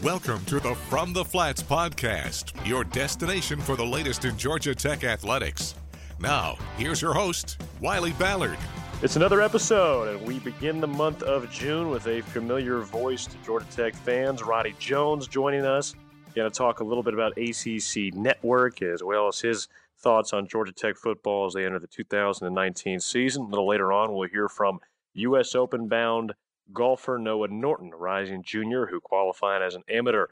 Welcome to the From the Flats podcast, your destination for the latest in Georgia Tech athletics. Now, here's your host, Wiley Ballard. It's another episode, and we begin the month of June with a familiar voice to Georgia Tech fans. Roddy Jones joining us. Going to talk a little bit about ACC Network as well as his thoughts on Georgia Tech football as they enter the 2019 season. A little later on, we'll hear from U.S. Open bound golfer Noah Norton, rising junior who qualified as an amateur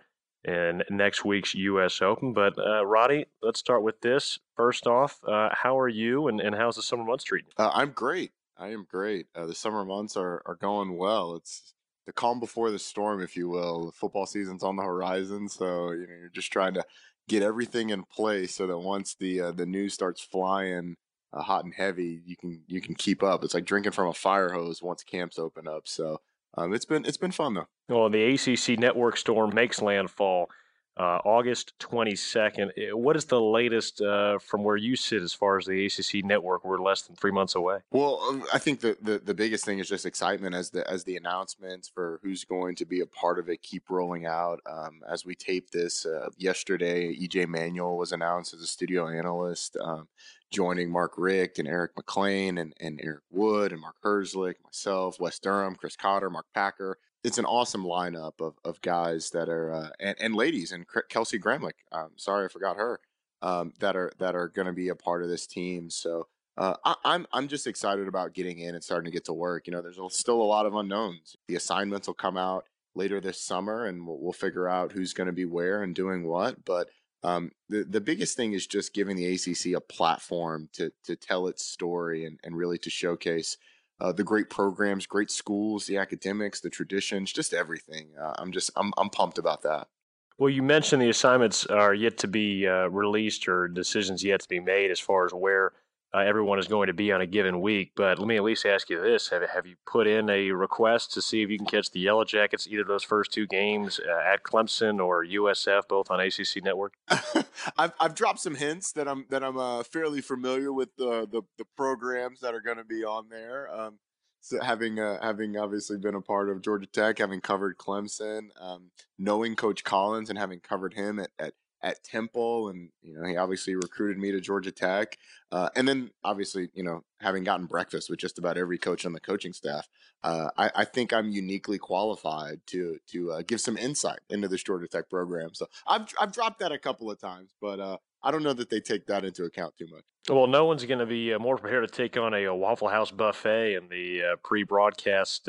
in next week's U.S. Open. But uh, Roddy, let's start with this. First off, uh, how are you, and, and how's the summer months treating you? Uh, I'm great. I am great. Uh, the summer months are, are going well. It's the calm before the storm, if you will. The football season's on the horizon, so you know you're just trying to get everything in place so that once the uh, the news starts flying uh, hot and heavy, you can you can keep up. It's like drinking from a fire hose once camps open up. So um, it's been it's been fun though. Well, the ACC network storm makes landfall uh, August 22nd. Eh, what is the latest uh, from where you sit as far as the ACC network? We're less than three months away. Well, um, I think the, the, the biggest thing is just excitement as the as the announcements for who's going to be a part of it keep rolling out. Um, as we tape this, uh, yesterday, EJ Manuel was announced as a studio analyst. Um, joining Mark Richt and Eric Mac Lain and, and Eric Wood and Mark Herzlich, myself, Wes Durham, Chris Cotter, Mark Packer it's an awesome lineup of, of guys that are uh, and, and ladies and Kelsey Gramlich. Um, sorry, I forgot her. Um, that are that are going to be a part of this team. So uh, I, I'm I'm just excited about getting in and starting to get to work. You know, there's still a lot of unknowns. The assignments will come out later this summer, and we'll, we'll figure out who's going to be where and doing what. But um, the the biggest thing is just giving the ACC a platform to to tell its story and and really to showcase uh, the great programs, great schools, the academics, the traditions, just everything. Uh, I'm just I'm I'm pumped about that. Well, you mentioned the assignments are yet to be uh, released or decisions yet to be made as far as where uh, everyone is going to be on a given week. But let me at least ask you this: Have have you put in a request to see if you can catch the Yellow Jackets either those first two games uh, at Clemson or USF, both on ACC Network? I've I've dropped some hints that I'm that I'm uh, fairly familiar with the, the, the programs that are going to be on there. Um, so having uh, having obviously been a part of Georgia Tech, having covered Clemson, um, knowing Coach Collins and having covered him at, at at Temple, and you know he obviously recruited me to Georgia Tech, uh, and then obviously you know having gotten breakfast with just about every coach on the coaching staff, uh, I, I, think I'm uniquely qualified to to uh, give some insight into this Georgia Tech program. So I've I've dropped that a couple of times, but uh, I don't know that they take that into account too much. Well, no one's going to be uh, more prepared to take on a, a Waffle House buffet and the uh, pre-broadcast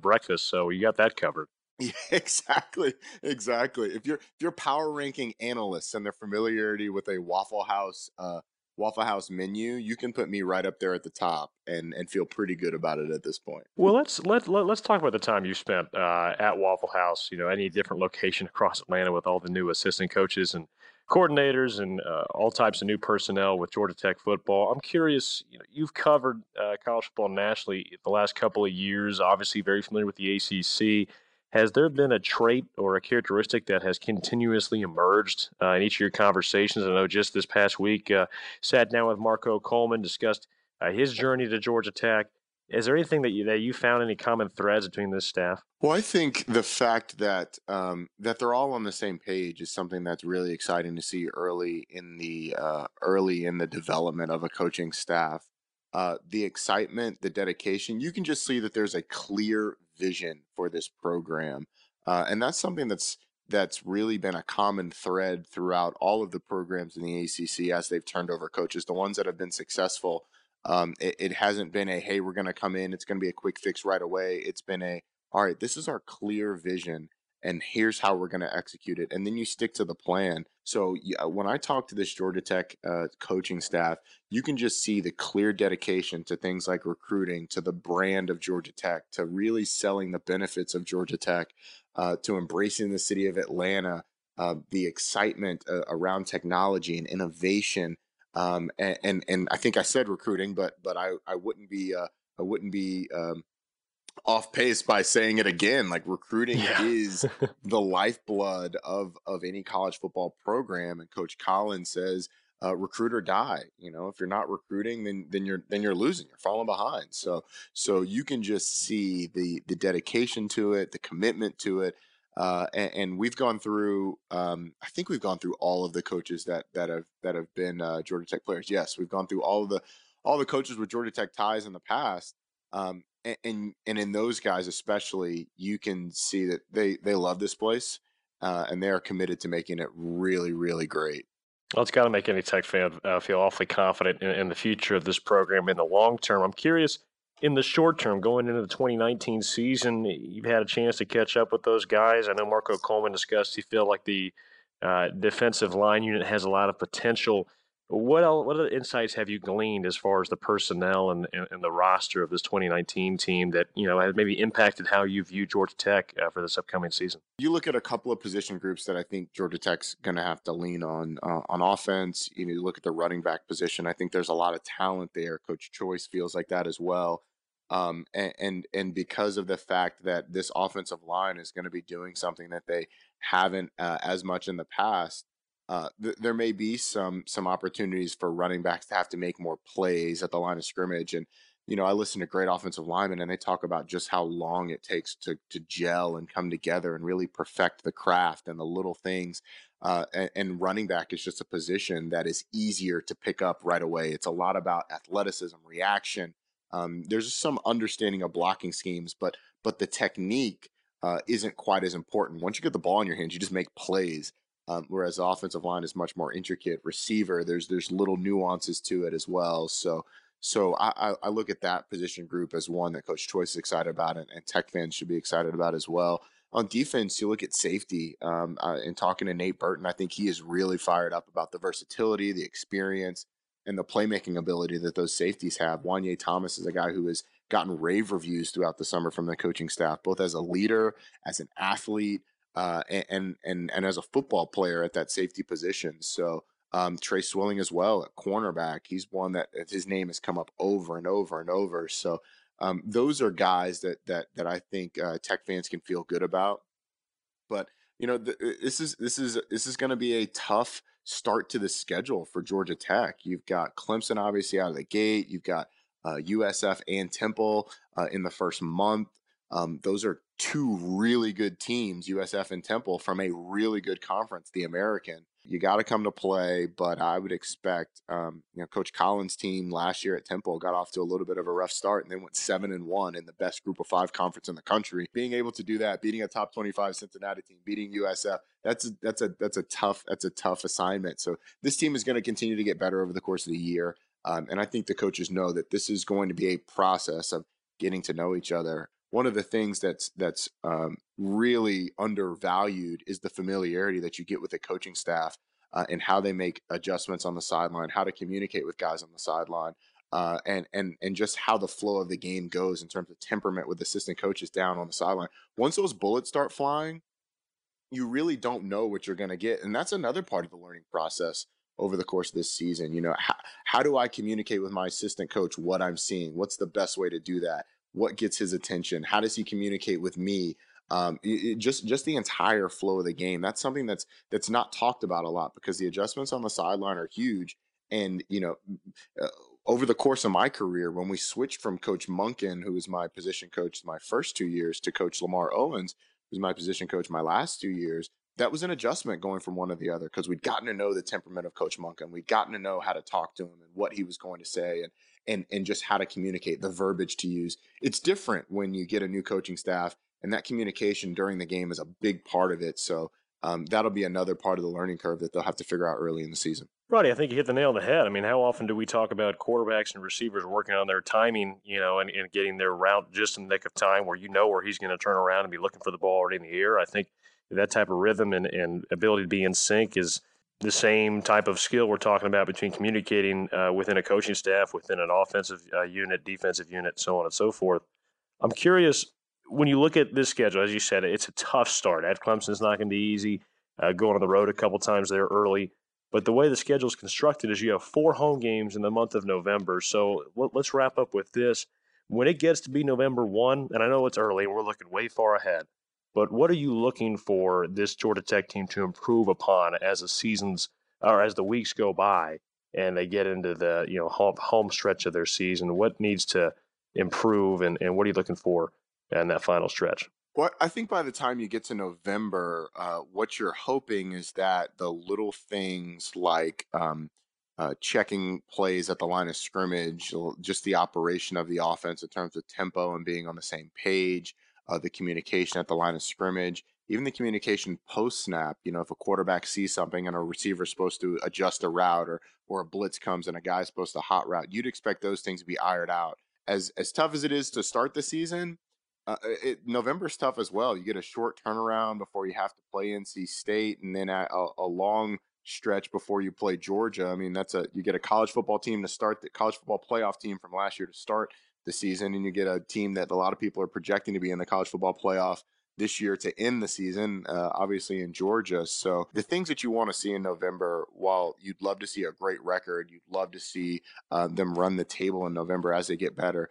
breakfast, so you got that covered. Yeah, exactly, exactly. If you're if you're power ranking analysts and their familiarity with a Waffle House uh, Waffle House menu, you can put me right up there at the top and and feel pretty good about it at this point. Well, let's let, let let's talk about the time you spent uh, at Waffle House. You know, any different location across Atlanta with all the new assistant coaches and coordinators and uh, all types of new personnel with Georgia Tech football. I'm curious, you know, you've covered uh, college football nationally the last couple of years. Obviously, very familiar with the ACC. Has there been a trait or a characteristic that has continuously emerged uh, in each of your conversations? I know just this past week, uh, sat down with Marco Coleman, discussed uh, his journey to Georgia Tech. Is there anything that you that you found any common threads between this staff? Well, I think the fact that um, that they're all on the same page is something that's really exciting to see early in the uh, early in the development of a coaching staff. Uh, the excitement, the dedication, you can just see that there's a clear vision for this program. Uh, and that's something that's that's really been a common thread throughout all of the programs in the ACC as they've turned over coaches. The ones that have been successful, um, it, it hasn't been a hey, we're going to come in, it's going to be a quick fix right away. It's been a all right, this is our clear vision and here's how we're going to execute it. And then you stick to the plan. So yeah, when I talk to this Georgia Tech uh, coaching staff, you can just see the clear dedication to things like recruiting, to the brand of Georgia Tech, to really selling the benefits of Georgia Tech, uh, to embracing the city of Atlanta, uh, the excitement uh, around technology and innovation. Um, and, and, and I think I said recruiting, but but I I wouldn't be uh, I wouldn't be um, off pace by saying it again. Like recruiting yeah. is the lifeblood of of any college football program, and Coach Collins says, uh, "Recruit or die." You know, if you're not recruiting, then then you're then you're losing. You're falling behind. So so you can just see the the dedication to it, the commitment to it. Uh, and, and, we've gone through. Um, I think we've gone through all of the coaches that that have that have been uh, Georgia Tech players. Yes, we've gone through all of the all the coaches with Georgia Tech ties in the past. Um, and, and, in those guys especially, you can see that they they love this place, uh, and they are committed to making it really really great. Well, it's got to make any Tech fan uh, feel awfully confident in, in the future of this program in the long term. I'm curious in the short term, going into the 2019 season, you've had a chance to catch up with those guys. I know Marco Coleman discussed he felt like the uh, defensive line unit has a lot of potential. What else, what other insights have you gleaned as far as the personnel and, and, and, the roster of this 2019 team that you know has maybe impacted how you view Georgia Tech uh, for this upcoming season? You look at a couple of position groups that I think Georgia Tech's going to have to lean on uh, on offense. You know, you look at the running back position. I think there's a lot of talent there. Coach Choice feels like that as well. Um, and, and, and because of the fact that this offensive line is going to be doing something that they haven't uh, as much in the past, uh, th- there may be some some opportunities for running backs to have to make more plays at the line of scrimmage. And you know, I listen to great offensive linemen, and they talk about just how long it takes to to gel and come together and really perfect the craft and the little things. Uh, and, and running back is just a position that is easier to pick up right away. It's a lot about athleticism, reaction, um, there's some understanding of blocking schemes, but but the technique uh, isn't quite as important. Once you get the ball in your hands, you just make plays. Um, whereas the offensive line is much more intricate. Receiver, there's there's little nuances to it as well. So so I, I look at that position group as one that Coach Choice is excited about, and, and Tech fans should be excited about as well. On defense, you look at safety. Um, uh, and talking to Nate Burton, I think he is really fired up about the versatility, the experience, and the playmaking ability that those safeties have. Juanyeh Thomas is a guy who has gotten rave reviews throughout the summer from the coaching staff, both as a leader, as an athlete, uh, and and and as a football player at that safety position. So um, Tre Swilling as well at cornerback. He's one that his name has come up over and over and over. So um, those are guys that that that I think uh, Tech fans can feel good about. But you know, the, this is this is this is going to be a tough start to the schedule for Georgia Tech. You've got Clemson obviously out of the gate. You've got uh, USF and Temple uh, in the first month. Um, those are two really good teams, USF and Temple, from a really good conference, the American. You got to come to play, but I would expect, um, you know, Coach Collins' team last year at Temple got off to a little bit of a rough start, and they went seven and one in the best Group of Five conference in the country. Being able to do that, beating a top twenty-five Cincinnati team, beating USF, that's a, that's a that's a tough that's a tough assignment. So this team is going to continue to get better over the course of the year, um, and I think the coaches know that this is going to be a process of getting to know each other one of the things that's that's um, really undervalued is the familiarity that you get with the coaching staff uh, and how they make adjustments on the sideline, how to communicate with guys on the sideline, uh, and and and just how the flow of the game goes in terms of temperament with assistant coaches down on the sideline. Once those bullets start flying, you really don't know what you're going to get, and that's another part of the learning process over the course of this season. You know, how, how do I communicate with my assistant coach what I'm seeing? What's the best way to do that? What gets his attention how does he communicate with me um, it, it just just the entire flow of the game that's something that's that's not talked about a lot because the adjustments on the sideline are huge and you know uh, over the course of my career when we switched from coach munkin who was my position coach my first two years to coach lamar owens who's my position coach my last two years that was an adjustment going from one to the other because we'd gotten to know the temperament of coach munkin we'd gotten to know how to talk to him and what he was going to say and and and just how to communicate, the verbiage to use. It's different when you get a new coaching staff, and that communication during the game is a big part of it. So um, that'll be another part of the learning curve that they'll have to figure out early in the season. Roddy, I think you hit the nail on the head. I mean, how often do we talk about quarterbacks and receivers working on their timing, you know, and, and getting their route just in the nick of time where you know where he's going to turn around and be looking for the ball already in the air? I think that type of rhythm and, and ability to be in sync is the same type of skill we're talking about between communicating uh, within a coaching staff, within an offensive uh, unit, defensive unit, so on and so forth. I'm curious when you look at this schedule, as you said, it's a tough start. At Clemson's not going to be easy. Uh, going on the road a couple times there early, but the way the schedule is constructed is you have four home games in the month of November. So let, let's wrap up with this. When it gets to be November one, and I know it's early, and we're looking way far ahead but what are you looking for this Georgia Tech team to improve upon as the seasons or as the weeks go by and they get into the you know home, home stretch of their season? What needs to improve and, and what are you looking for in that final stretch? Well, I think by the time you get to November, uh, what you're hoping is that the little things like um, uh, checking plays at the line of scrimmage, just the operation of the offense in terms of tempo and being on the same page, uh, the communication at the line of scrimmage, even the communication post snap. You know, if a quarterback sees something and a receiver is supposed to adjust a route or or a blitz comes and a guy's supposed to hot route, you'd expect those things to be ironed out. As as tough as it is to start the season, uh, it, November's tough as well. You get a short turnaround before you have to play NC State, and then a, a long stretch before you play Georgia. I mean, that's a you get a college football team to start the college football playoff team from last year to start the season, and you get a team that a lot of people are projecting to be in the college football playoff this year to end the season, uh, obviously in Georgia. So the things that you want to see in November, while you'd love to see a great record, you'd love to see uh, them run the table in November as they get better.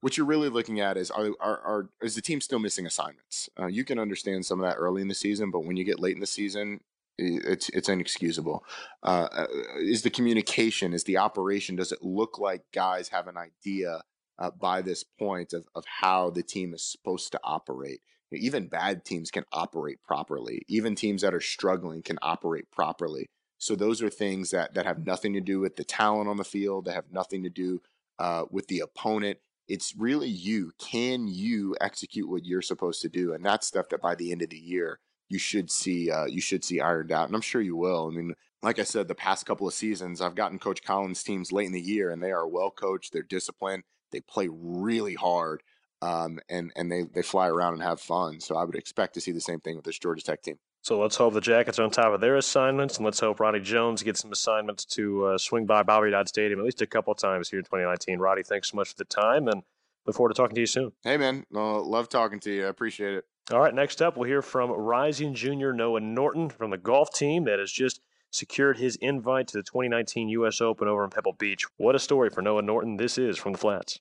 What you're really looking at is are are, are is the team still missing assignments? Uh, you can understand some of that early in the season, but when you get late in the season, it's it's inexcusable. Uh, uh, is the communication? Is the operation? Does it look like guys have an idea uh, by this point of of how the team is supposed to operate? Even bad teams can operate properly. Even teams that are struggling can operate properly. So those are things that that have nothing to do with the talent on the field. That have nothing to do uh, with the opponent. It's really you. Can you execute what you're supposed to do? And that's stuff that by the end of the year you should see uh, you should see ironed out, and I'm sure you will. I mean, like I said, the past couple of seasons, I've gotten Coach Collins' teams late in the year, and they are well coached. They're disciplined. They play really hard, um, and and they they fly around and have fun. So I would expect to see the same thing with this Georgia Tech team. So let's hope the Jackets are on top of their assignments, and let's hope Roddy Jones gets some assignments to uh, swing by Bobby Dodd Stadium at least a couple times here in 2019. Roddy, thanks so much for the time, and look forward to talking to you soon. Hey, man, uh, love talking to you. I appreciate it. All right, next up, we'll hear from rising junior Noah Norton from the golf team that has just secured his invite to the 2019 U.S. Open over in Pebble Beach. What a story for Noah Norton. This is from the Flats.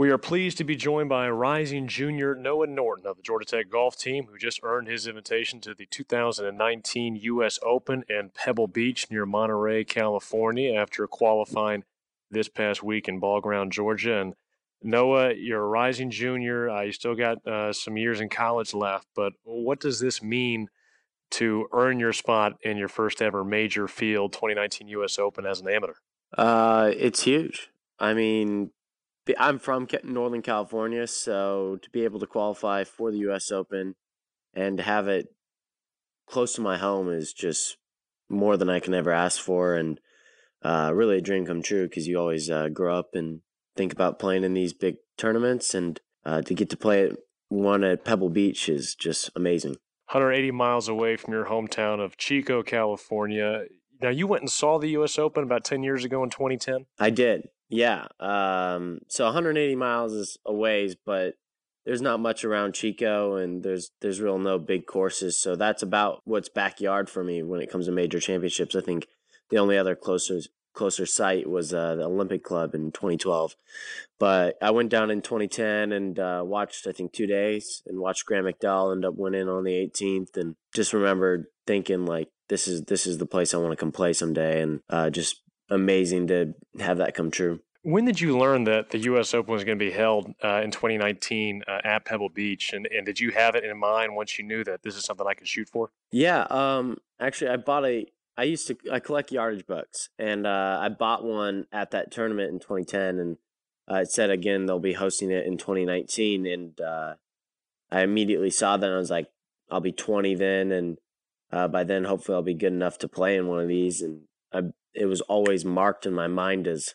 We are pleased to be joined by rising junior Noah Norton of the Georgia Tech golf team, who just earned his invitation to the 2019 U.S. Open in Pebble Beach near Monterey, California, after qualifying this past week in Ball Ground, Georgia. And Noah, you're a rising junior. Uh, you still got uh, some years in college left, but what does this mean to earn your spot in your first ever major field 2019 U.S. Open as an amateur? Uh, it's huge. I mean, I'm from Northern California, so to be able to qualify for the U.S. Open and have it close to my home is just more than I can ever ask for, and uh, really a dream come true because you always uh, grow up and think about playing in these big tournaments, and uh, to get to play at one at Pebble Beach is just amazing. 180 miles away from your hometown of Chico, California. Now, you went and saw the U.S. Open about 10 years ago in 2010? I did, yeah. Um, so 180 miles is a ways, but there's not much around Chico, and there's there's real no big courses. So that's about what's backyard for me when it comes to major championships. I think the only other closer closer site was uh, the Olympic Club in 2012. But I went down in 2010 and uh, watched, I think, two days and watched Graham McDowell end up winning on the 18th, and just remembered thinking like, this is this is the place I want to come play someday, and uh, just amazing to have that come true. When did you learn that the U.S. Open was going to be held uh, in 2019 uh, at Pebble Beach, and, and did you have it in mind once you knew that this is something I could shoot for? Yeah, um, actually, I bought a I used to I collect yardage books, and uh, I bought one at that tournament in 2010, and uh, it said again they'll be hosting it in 2019, and uh, I immediately saw that and I was like, I'll be 20 then, and uh, by then hopefully I'll be good enough to play in one of these, and I, it was always marked in my mind as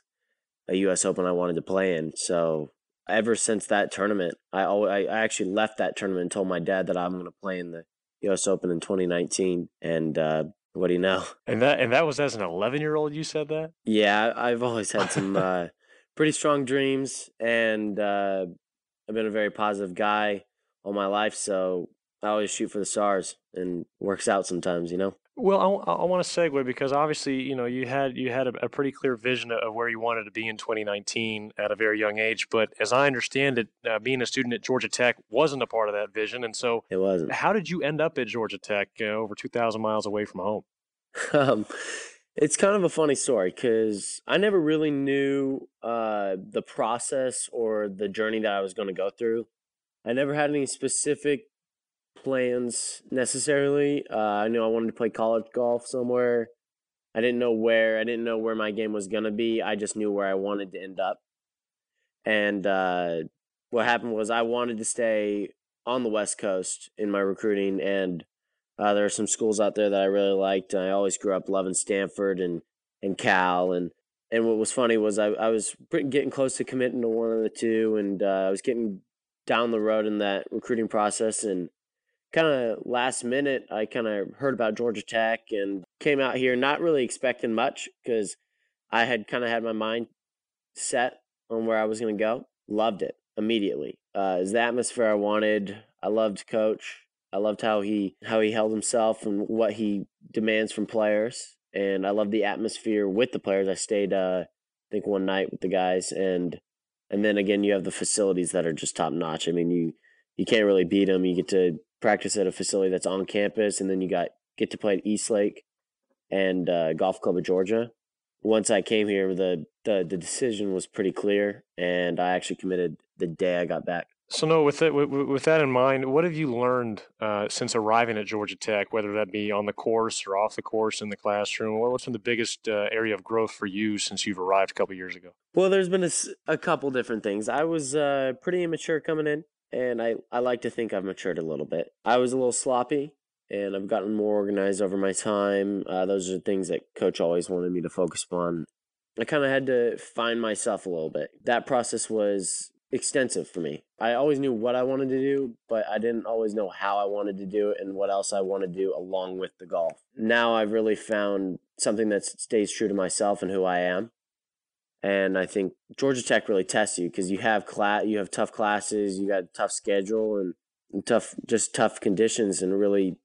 a U.S. Open I wanted to play in. So ever since that tournament, I I actually left that tournament and told my dad that I'm going to play in the U.S. Open in 2019, and uh, what do you know? And that and that was as an 11 year old. You said that. Yeah, I've always had some uh, pretty strong dreams, and uh, I've been a very positive guy all my life. So I always shoot for the stars, and works out sometimes. You know. Well, I, I want to segue because obviously, you know, you had you had a, a, pretty clear vision of where you wanted to be in 2019 at a very young age. But as I understand it, uh, being a student at Georgia Tech wasn't a part of that vision, and so it wasn't. How did you end up at Georgia Tech, uh, over 2,000 miles away from home? um, It's kind of a funny story because I never really knew uh, the process or the journey that I was going to go through. I never had any specific plans necessarily. Uh, I knew I wanted to play college golf somewhere. I didn't know where. I didn't know where my game was to be. I just knew where I wanted to end up. And uh, what happened was I wanted to stay on the West Coast in my recruiting, and uh, there are some schools out there that I really liked. I always grew up loving Stanford and and Cal, and and what was funny was I I was getting close to committing to one of the two, and uh, I was getting down the road in that recruiting process, and kind of last minute I kind of heard about Georgia Tech and came out here not really expecting much because I had kind of had my mind set on where I was going to go. Loved it immediately. Uh, is the atmosphere I wanted. I loved Coach. I loved how he how he held himself and what he demands from players. And I love the atmosphere with the players. I stayed, uh, I think, one night with the guys, and and then again, you have the facilities that are just top notch. I mean, you you can't really beat them. You get to practice at a facility that's on campus, and then you got get to play at East Lake and uh, Golf Club of Georgia. Once I came here, the, the the decision was pretty clear, and I actually committed the day I got back. So, no, with that, with, with that in mind, what have you learned uh, since arriving at Georgia Tech, whether that be on the course or off the course in the classroom? What's been the biggest uh, area of growth for you since you've arrived a couple years ago? Well, there's been a, a couple different things. I was uh, pretty immature coming in, and I, I like to think I've matured a little bit. I was a little sloppy, and I've gotten more organized over my time. Uh, those are things that coach always wanted me to focus on. I kind of had to find myself a little bit. That process was extensive for me. I always knew what I wanted to do, but I didn't always know how I wanted to do it and what else I wanted to do along with the golf. Now I've really found something that stays true to myself and who I am. And I think Georgia Tech really tests you because you have class, you have tough classes, you got a tough schedule and, and tough, just tough conditions, and really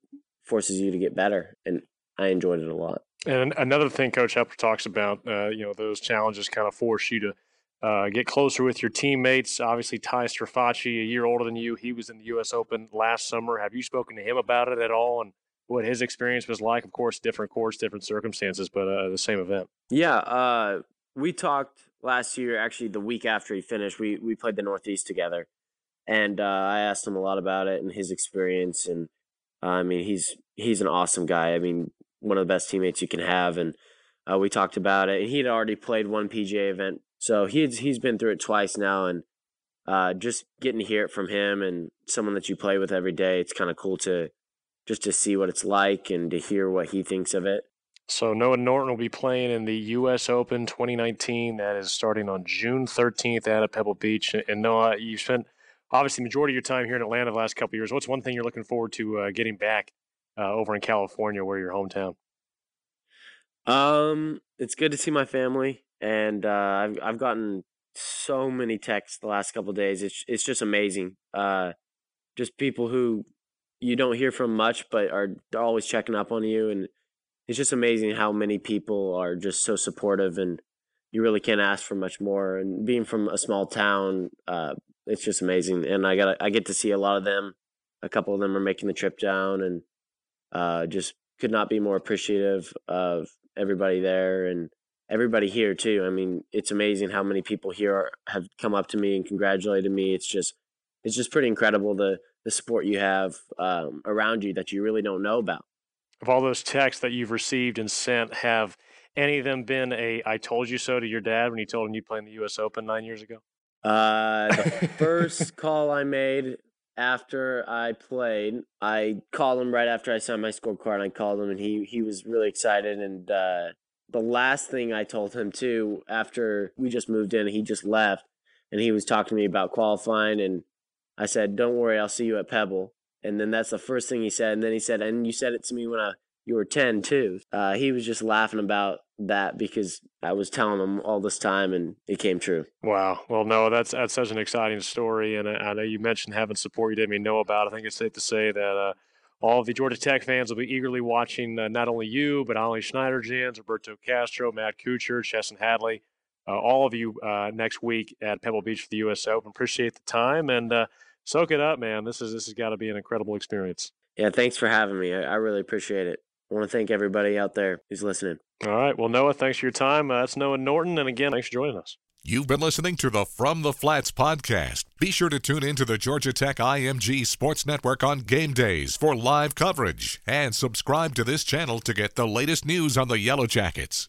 forces you to get better. And I enjoyed it a lot. And another thing Coach Heppler talks about, uh, you know, those challenges kind of force you to uh, get closer with your teammates. Obviously, Ty Strafaci, a year older than you, he was in the U.S. Open last summer. Have you spoken to him about it at all and what his experience was like? Of course, different courts, different circumstances, but uh, the same event. Yeah, uh, we talked last year. Actually, the week after he finished, we we played the Northeast together, and uh, I asked him a lot about it and his experience. And uh, I mean, he's he's an awesome guy. I mean, one of the best teammates you can have, and. Uh, we talked about it, and he'd already played one PGA event so he's he's been through it twice now, and uh, just getting to hear it from him and someone that you play with every day, it's kind of cool to just to see what it's like and to hear what he thinks of it. So Noah Norton will be playing in the U.S. Open 2019. That is starting on June 13th out at Pebble Beach. And Noah, you spent obviously majority of your time here in Atlanta the last couple years. What's one thing you're looking forward to uh, getting back uh, over in California, where your hometown? Um, it's good to see my family and uh, I've I've gotten so many texts the last couple days. It's it's just amazing. Uh, just people who you don't hear from much, but are always checking up on you, and it's just amazing how many people are just so supportive, and you really can't ask for much more. And being from a small town, uh, it's just amazing. And I got I get to see a lot of them. A couple of them are making the trip down, and uh, just could not be more appreciative of everybody there and everybody here too. I mean, it's amazing how many people here are, have come up to me and congratulated me. It's just it's just pretty incredible the the support you have um, around you that you really don't know about. Of all those texts that you've received and sent, have any of them been a "I told you so" to your dad when you told him you played in the U.S. Open nine years ago? Uh, the first call I made after I played, I called him right after I signed my scorecard. I called him and he he was really excited and uh, the last thing I told him too, after we just moved in, he just left and he was talking to me about qualifying. And I said, Don't worry, I'll see you at Pebble. And then that's the first thing he said. And then he said, And you said it to me when I, you were 10 too. Uh, he was just laughing about that because I was telling him all this time and it came true. Wow. Well, no, that's that's such an exciting story. And I, I know you mentioned having support you didn't even know about. I think it's safe to say that uh, all of the Georgia Tech fans will be eagerly watching uh, not only you, but Ollie Schniederjans, Roberto Castro, Matt Kuchar, Chesson Hadley, uh, all of you uh, next week at Pebble Beach for the U.S. Open. Appreciate the time and uh, soak it up, man. This is this has got to be an incredible experience. Yeah, thanks for having me. I, I really appreciate it. I want to thank everybody out there who's listening. All right. Well, Noah, thanks for your time. Uh, that's Noah Norton. And again, thanks for joining us. You've been listening to the From the Flats podcast. Be sure to tune in to the Georgia Tech IMG Sports Network on game days for live coverage and subscribe to this channel to get the latest news on the Yellow Jackets.